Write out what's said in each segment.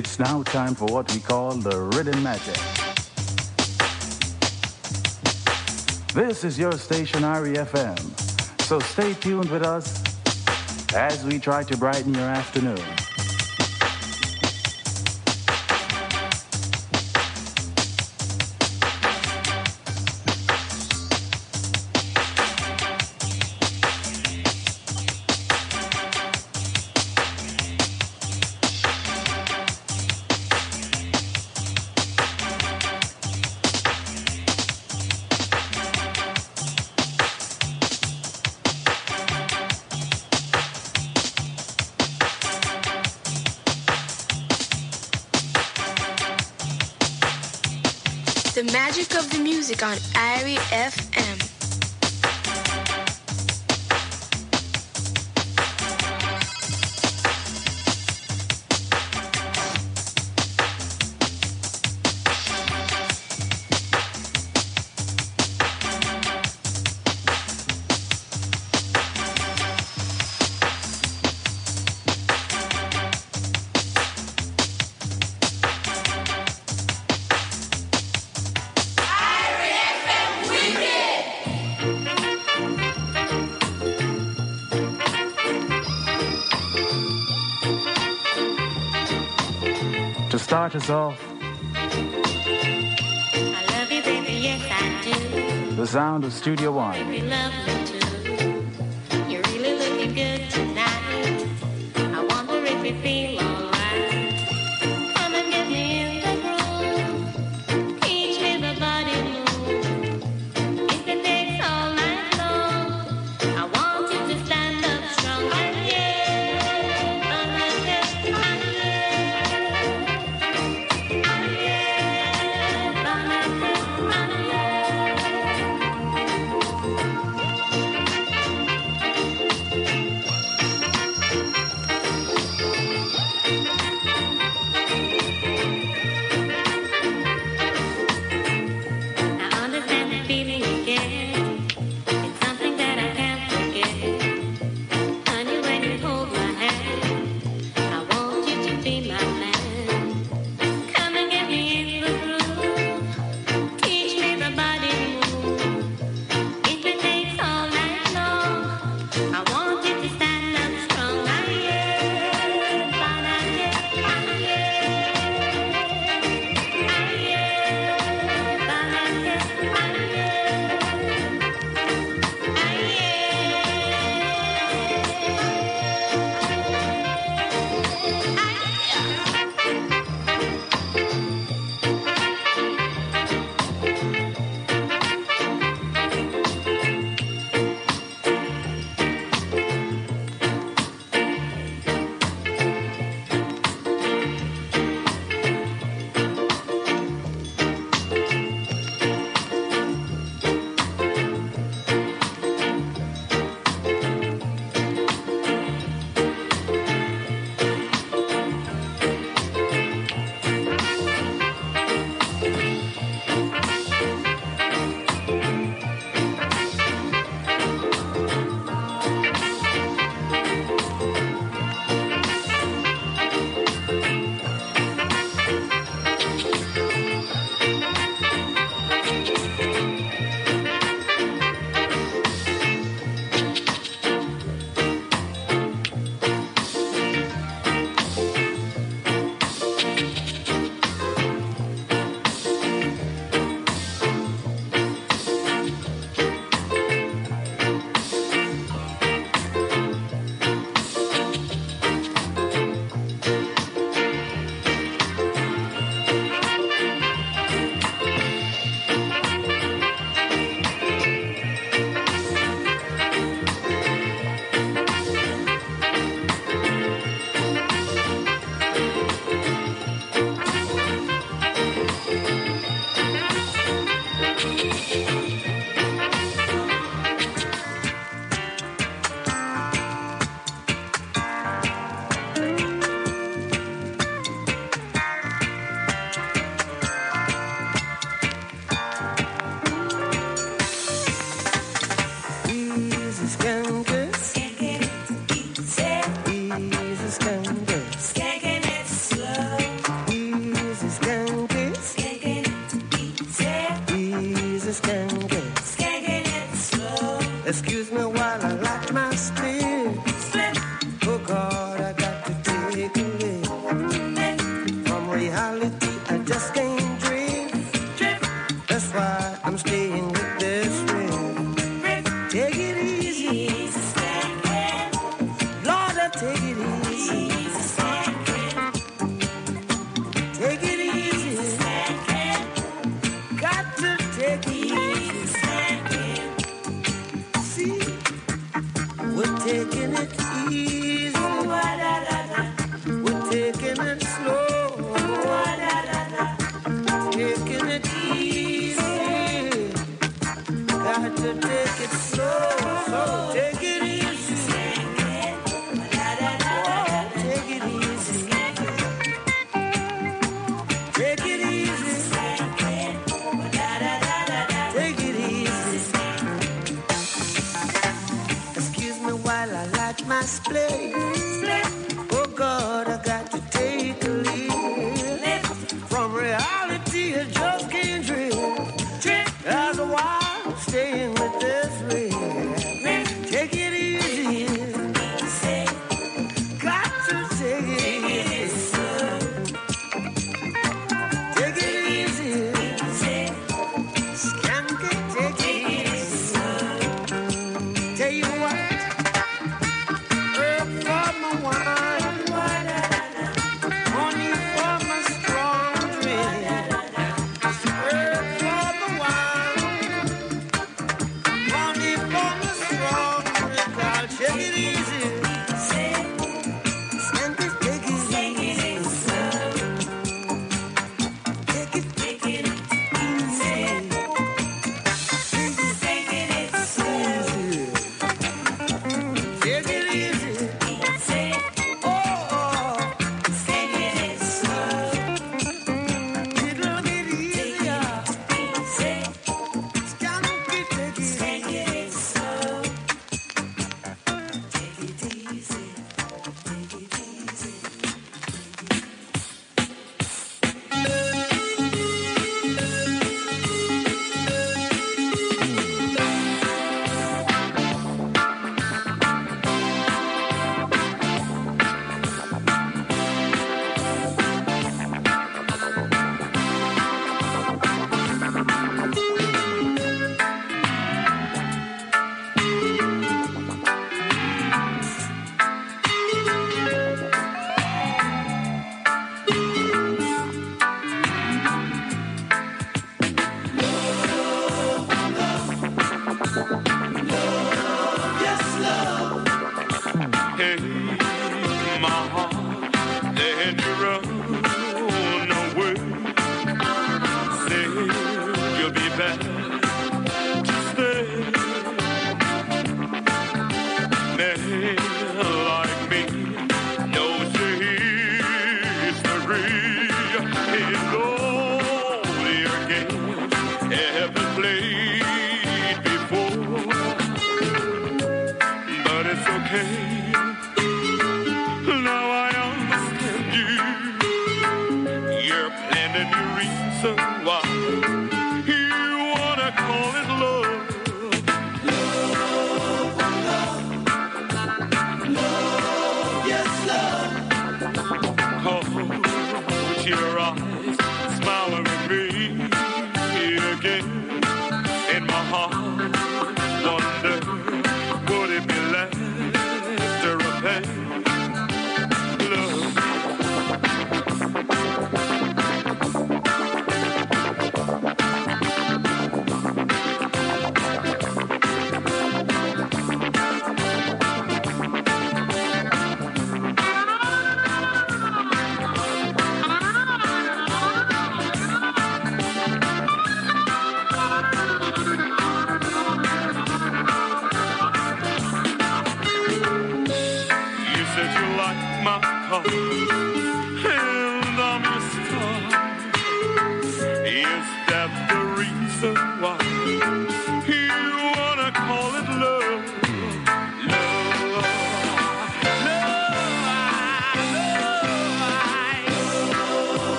It's now time for what we call the Riddim Magic. This is your station Irie FM, so stay tuned with us as we try to brighten your afternoon. On start us off. You, baby, yes, the sound of Studio One. again.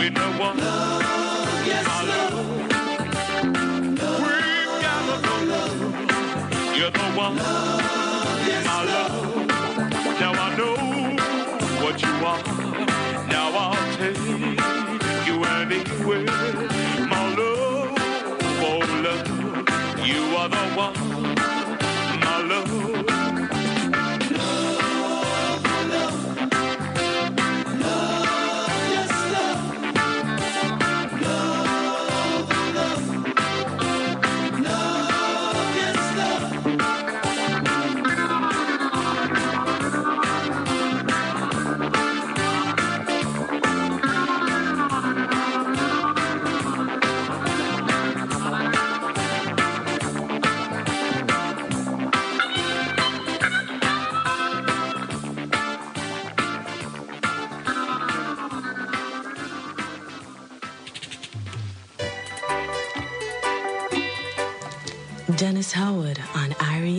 We know what Love, yes, Our love. love. We've got to go love. You're the one. Love, yes, Our love. Now I know what you are. Now I'll take you anywhere. My love, oh love. You are the one.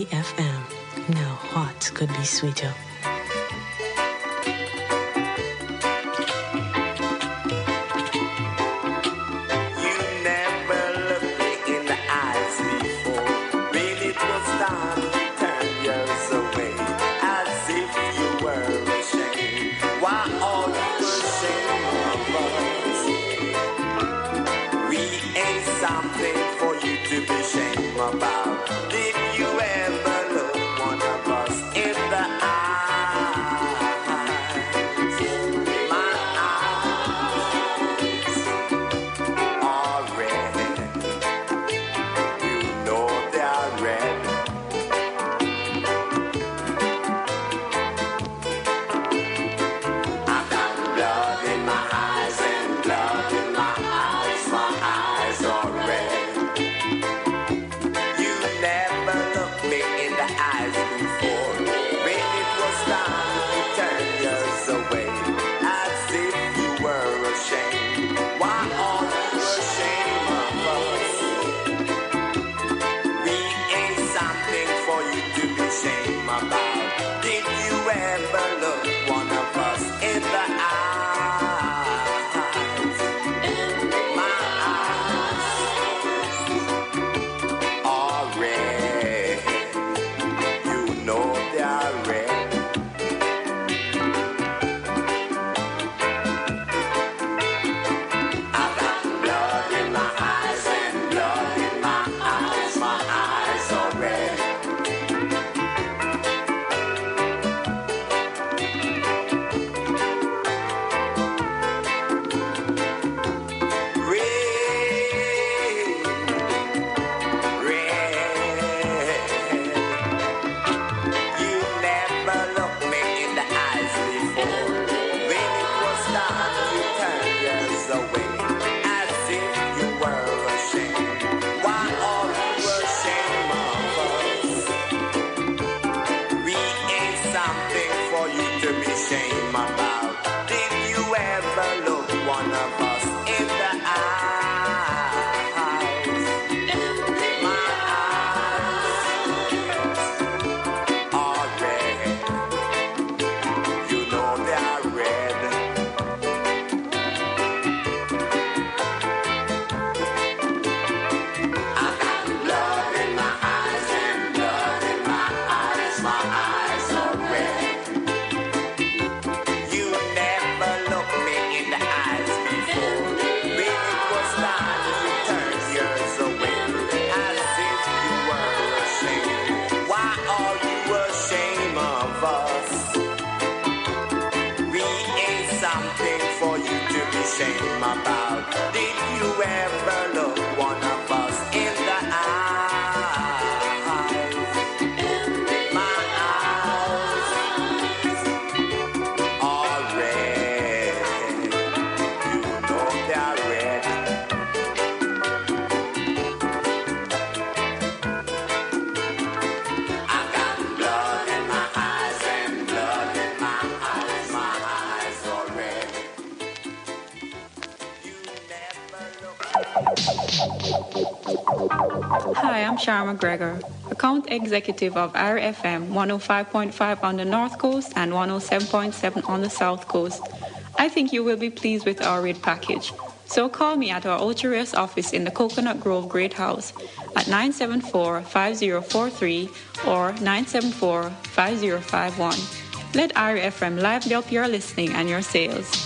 FM. Now, hot could be sweeter. wherever Shara McGregor, account executive of Irie FM 105.5 on the North Coast and 107.7 on the South Coast. I think you will be pleased with our rate package. So call me at our Ocho Rios office in the Coconut Grove Great House at 974-5043 or 974-5051. Let Irie FM lively up your listening and your sales.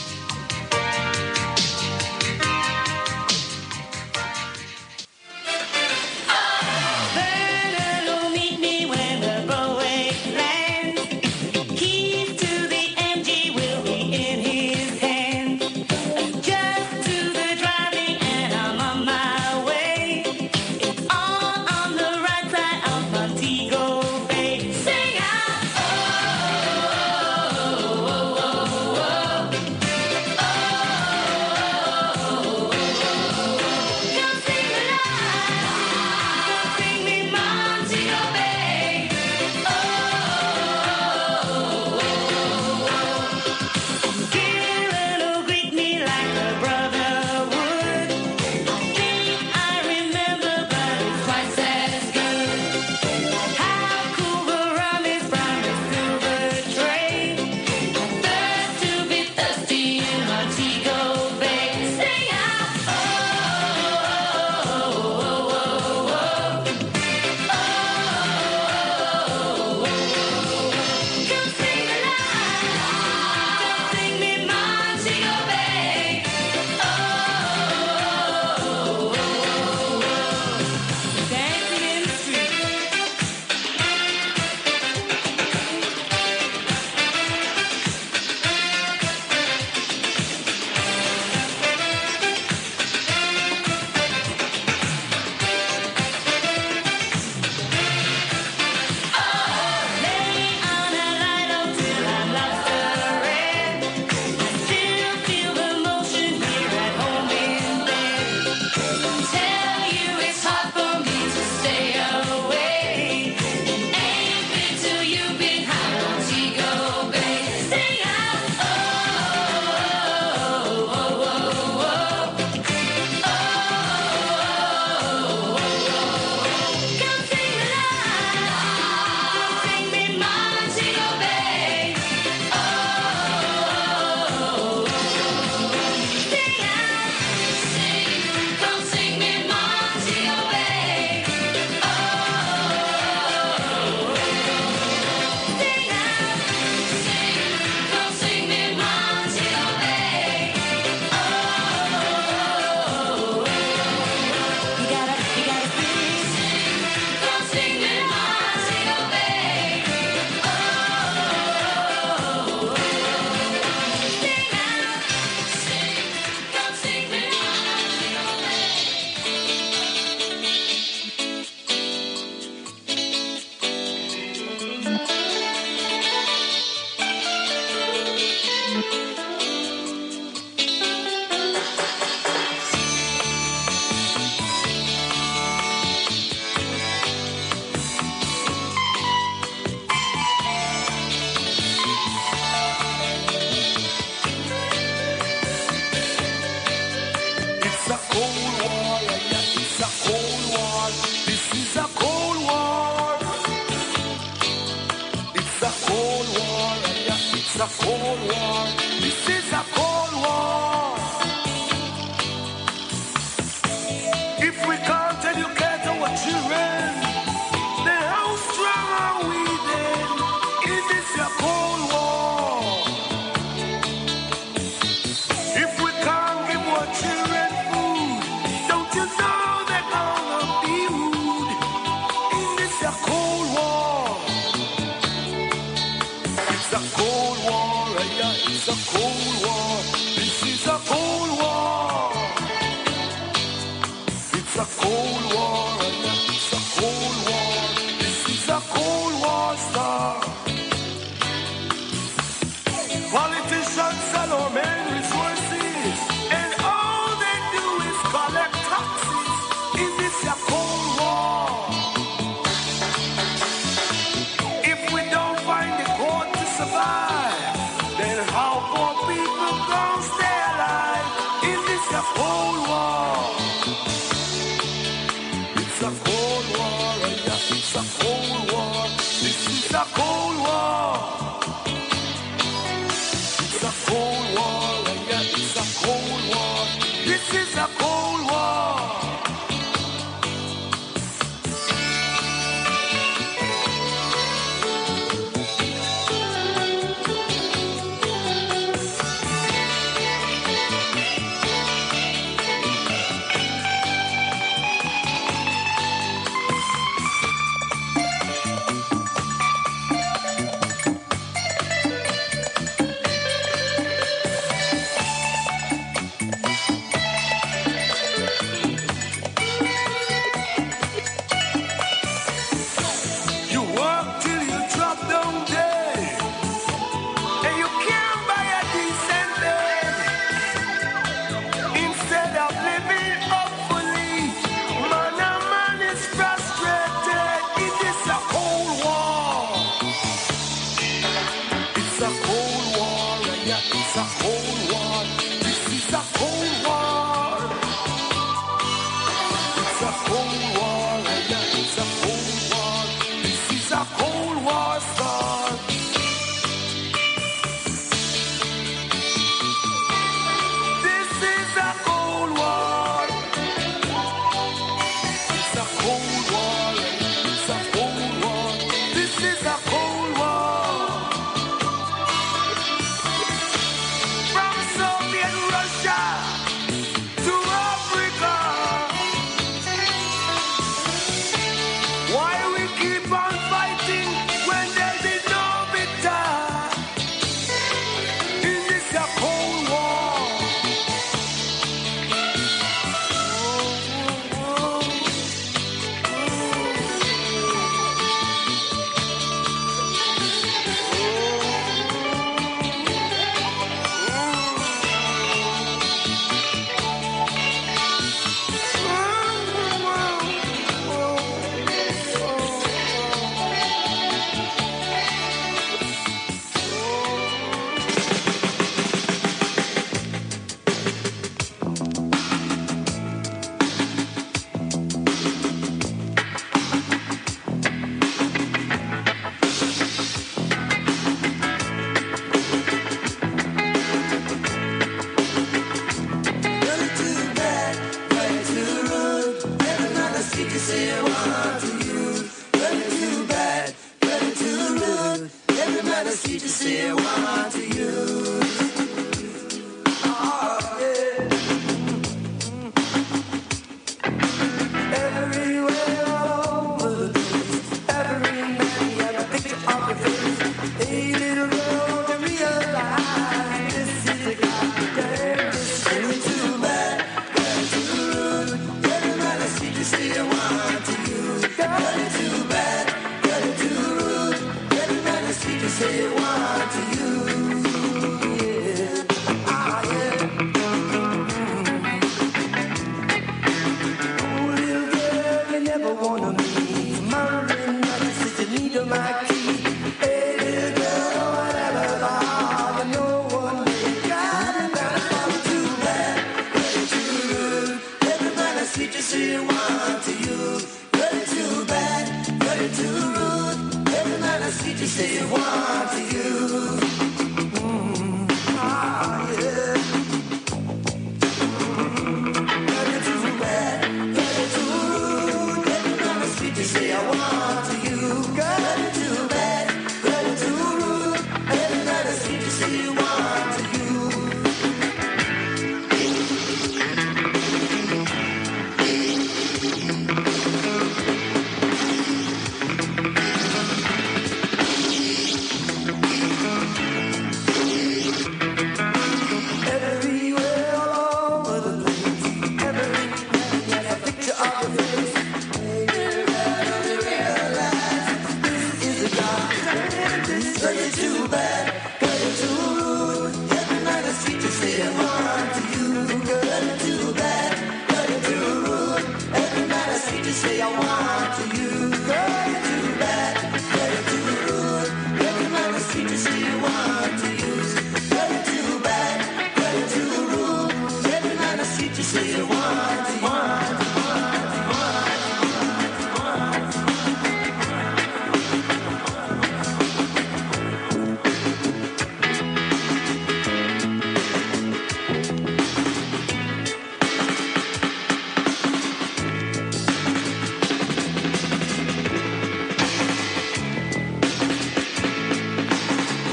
say what to you.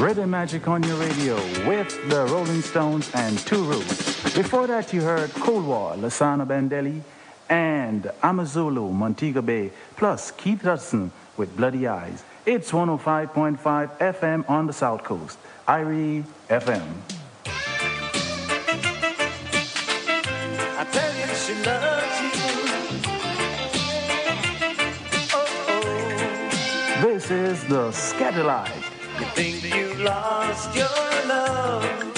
Riddim Magic on your radio with the Rolling Stones and Two Roots. Before that, you heard Cold War, Lasana Bandeli, and Amazulu, Montego Bay, plus Keith Hudson with Bloody Eyes. It's 105.5 FM on the South Coast. Irie FM. I tell you, she loves you. Oh, oh. This is the satellite. You think you lost your love.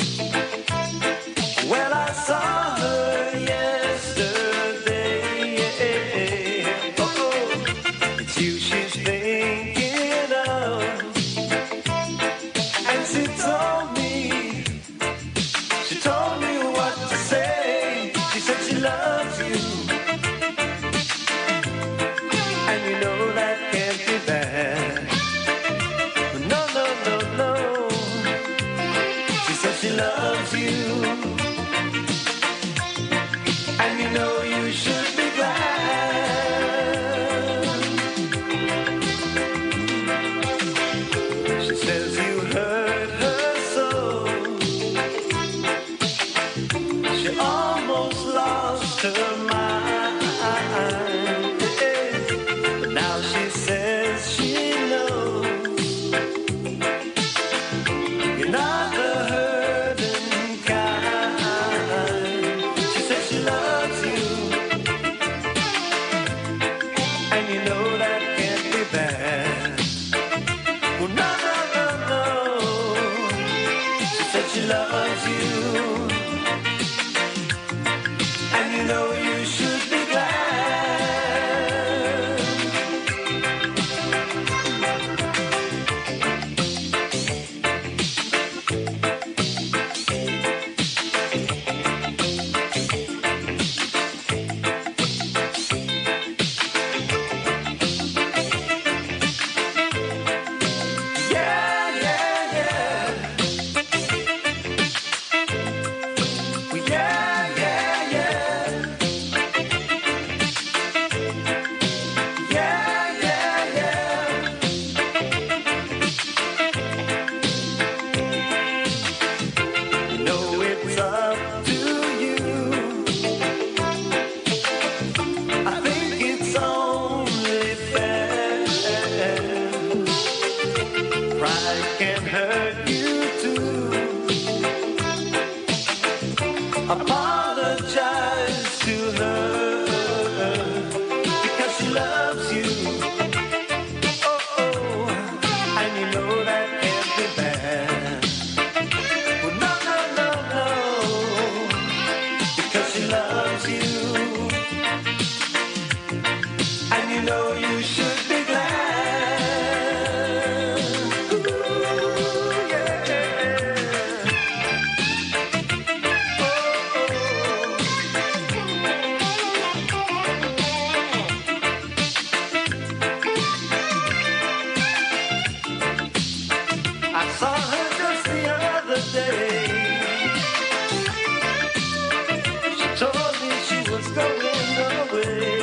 away.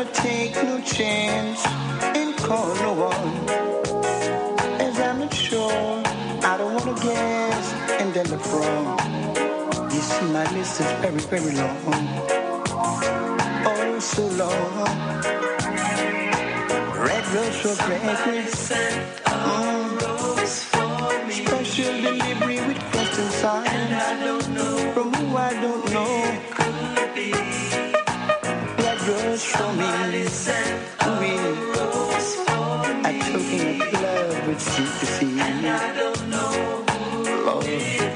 Wanna take no chance and call no one. As I'm not sure, I don't wanna guess and then look wrong. You see, my list is very, very long. Oh, so long. Red rose for. Mm. Special delivery with question signs. I don't know From who I don't know. Red rose for me. Ooh, A token of love with secrecy. Lord. I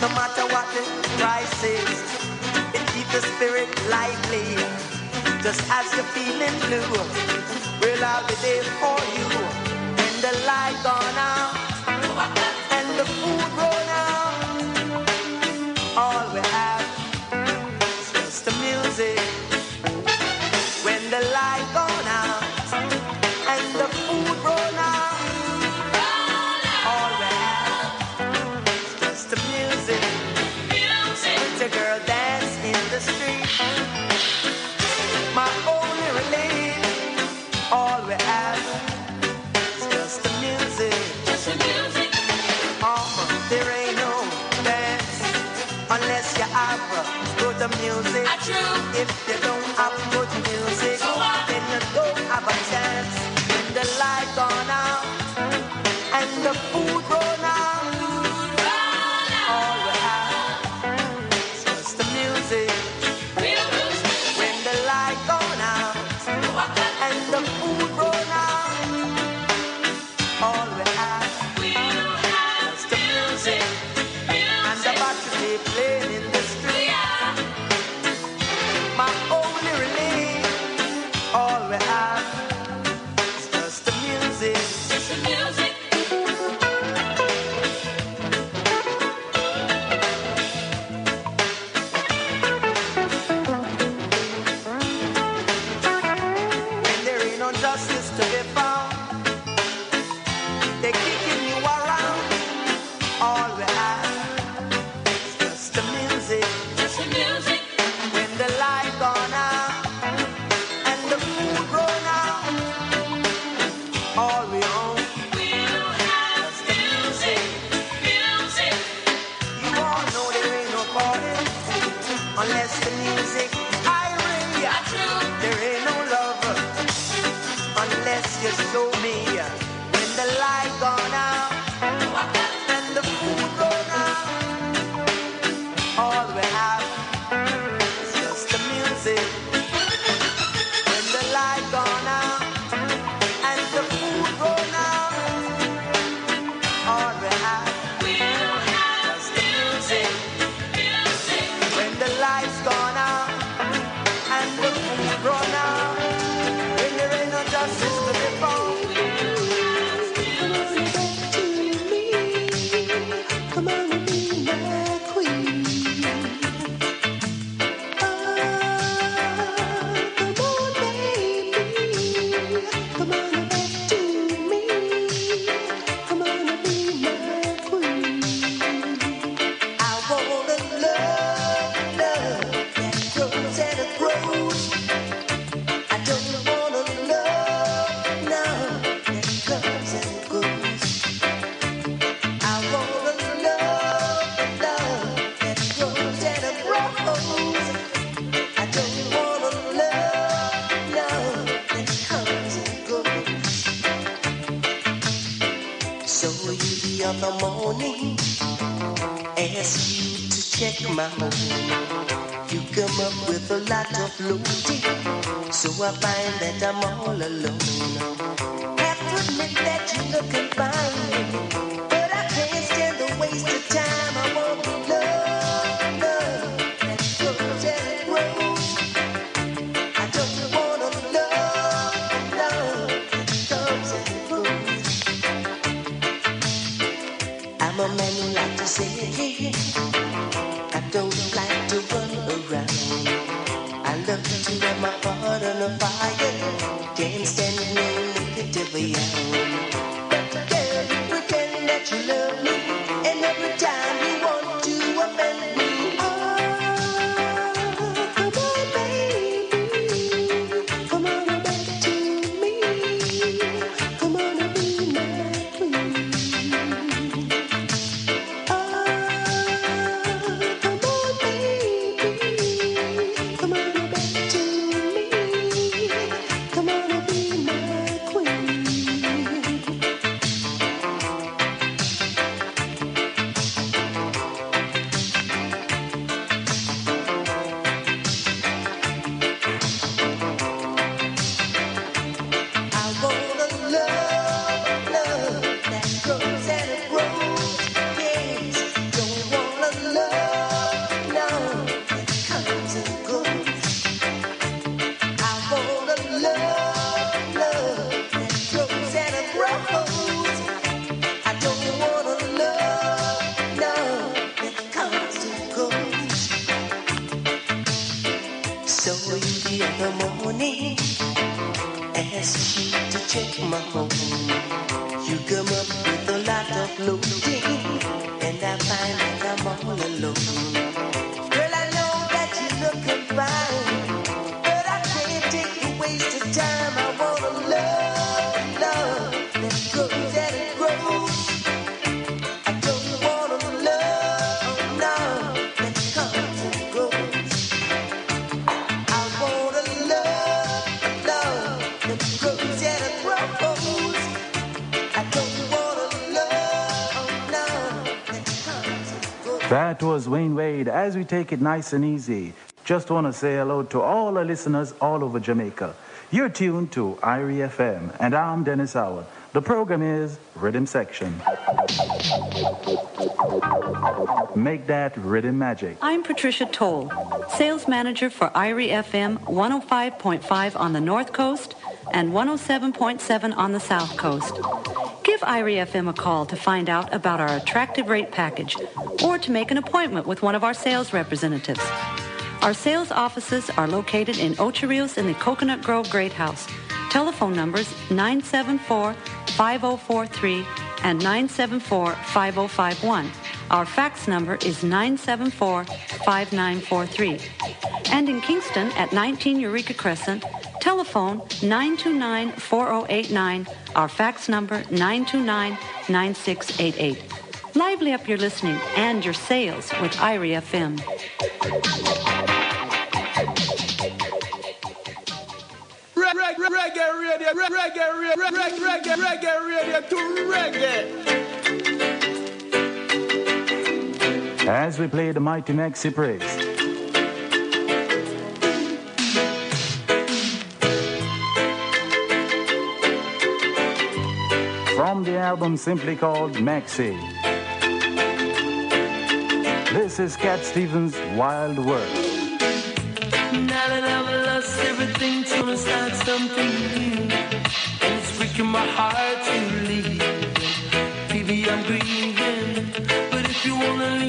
no matter what the price is. It keeps the spirit lively, just as you're feeling blue. We'll all be there for you when the light gone out and the. Goes. That was Wayne Wade. As we take it nice and easy, just want to say hello to all our listeners all over Jamaica. You're tuned to Irie FM, and I'm Dennis Howard. The program is Rhythm Section. Make that Riddim Magic. I'm Patricia Toll, sales manager for Irie FM 105.5 on the North Coast and 107.7 on the South Coast. Give Irie FM a call to find out about our attractive rate package or to make an appointment with one of our sales representatives. Our sales offices are located in Ocho Rios in the Coconut Grove Great House. Telephone numbers 974-5043 and 974-5051. Our fax number is 974-5943. And in Kingston at 19 Eureka Crescent, telephone 929-4089. Our fax number 929-9688. Lively up your listening and your sales with Irie FM. Reggae, reggae radio, reggae, reggae, reggae, reggae, reggae radio to reggae. As we play the mighty Maxi Priest. From the album simply called Maxi. This is Cat Stevens' Wild World. Now that I've lost everything, to start something new. And it's breaking my heart to leave. Baby, I'm grieving. But if you wanna leave,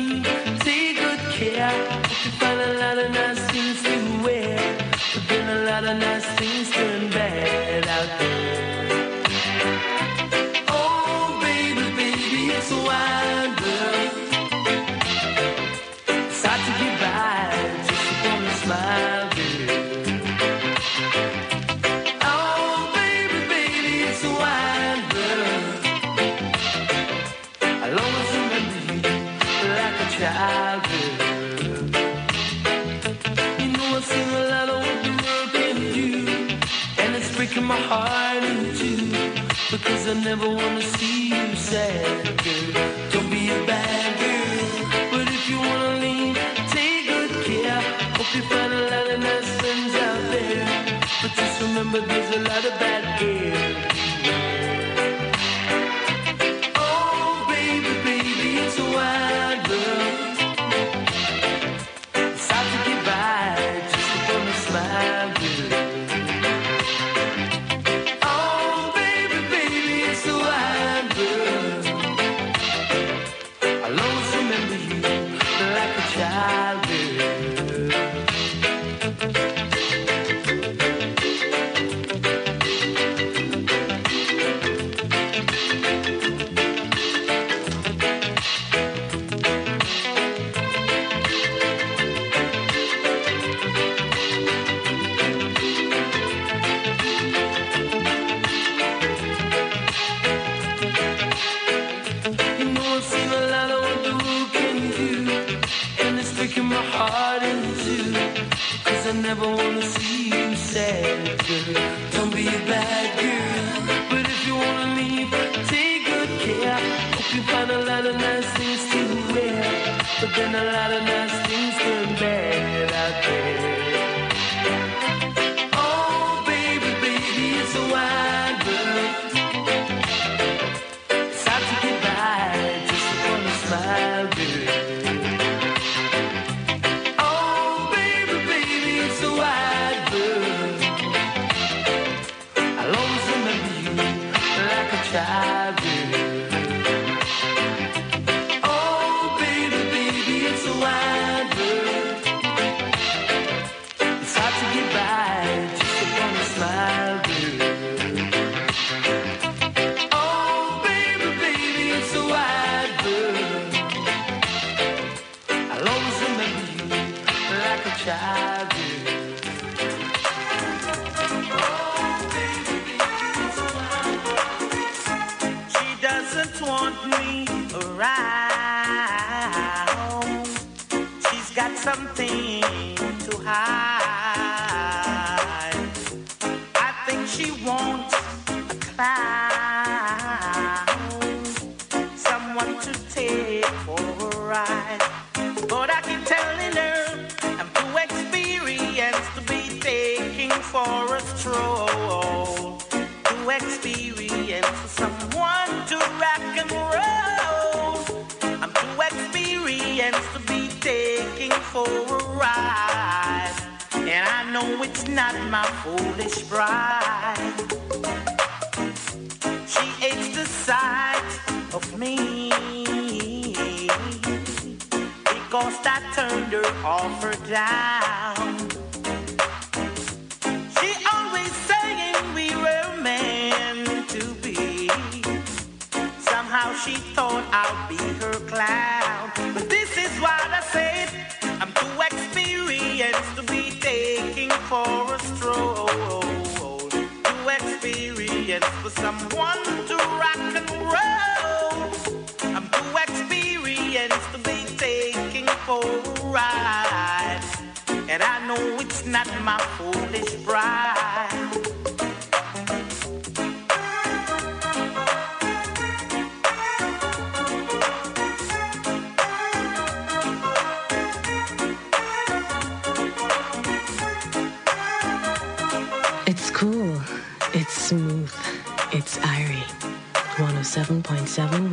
for a ride. And I know it's not my foolish pride. She hates the sight of me. Because I turned her off her dime. for someone to rock and roll. Seven point seven.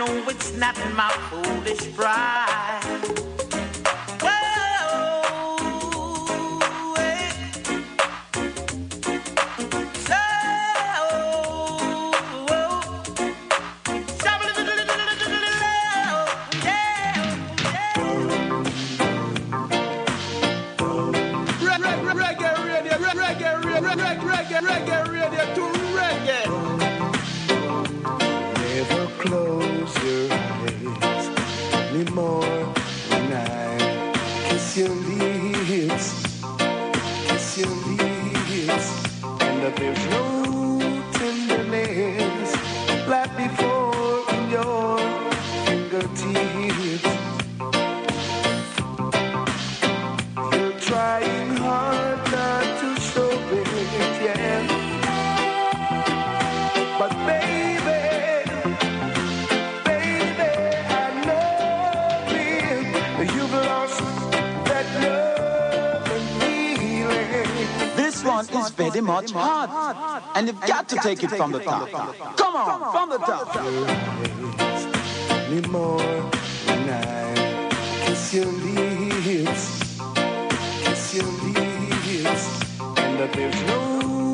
know it's not my foolish pride. pretty much hard. And you've got to take it from the top. Come on, from the top. Anymore when I kiss your lips, kiss your lips, and that there's no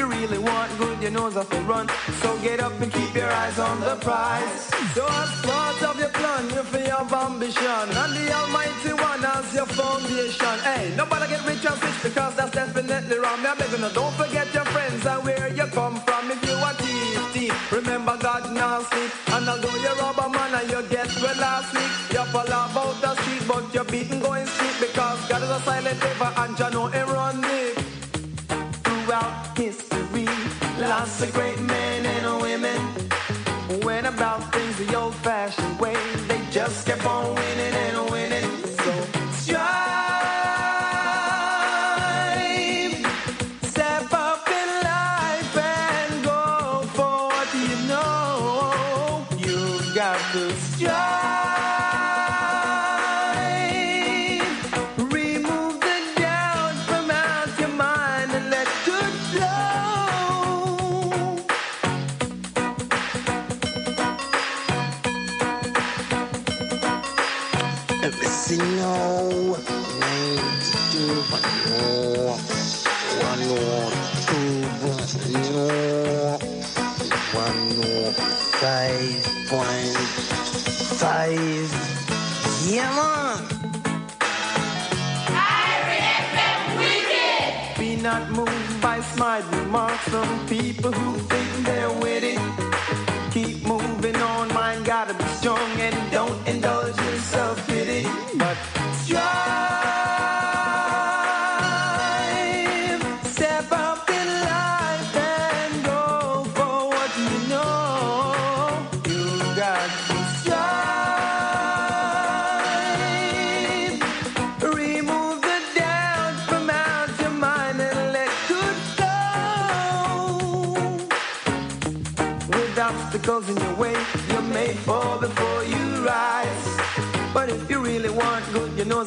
you really want good, you know off and run. So get up and keep your eyes on the prize. So as part of your plan, you feel your ambition. And the Almighty One as your foundation. Hey, nobody get rich or rich because that's definitely wrong. Me, I you, no, don't forget your friends and where you come from. If you are thief, thief, remember God now sleep. And although you're a man and you get well last week, you fall about the street, but you're beaten going sleep because God is a silent giver and you know him running. That's a great name. not moved by smart remarks from people who think they're witty.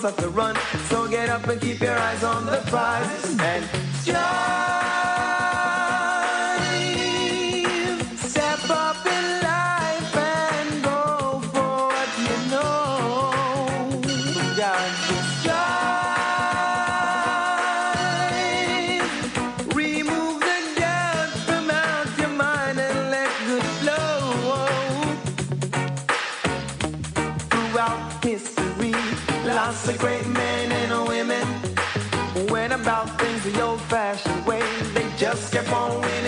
off the run. So get up and keep your eyes on the prize and jump. Get on it.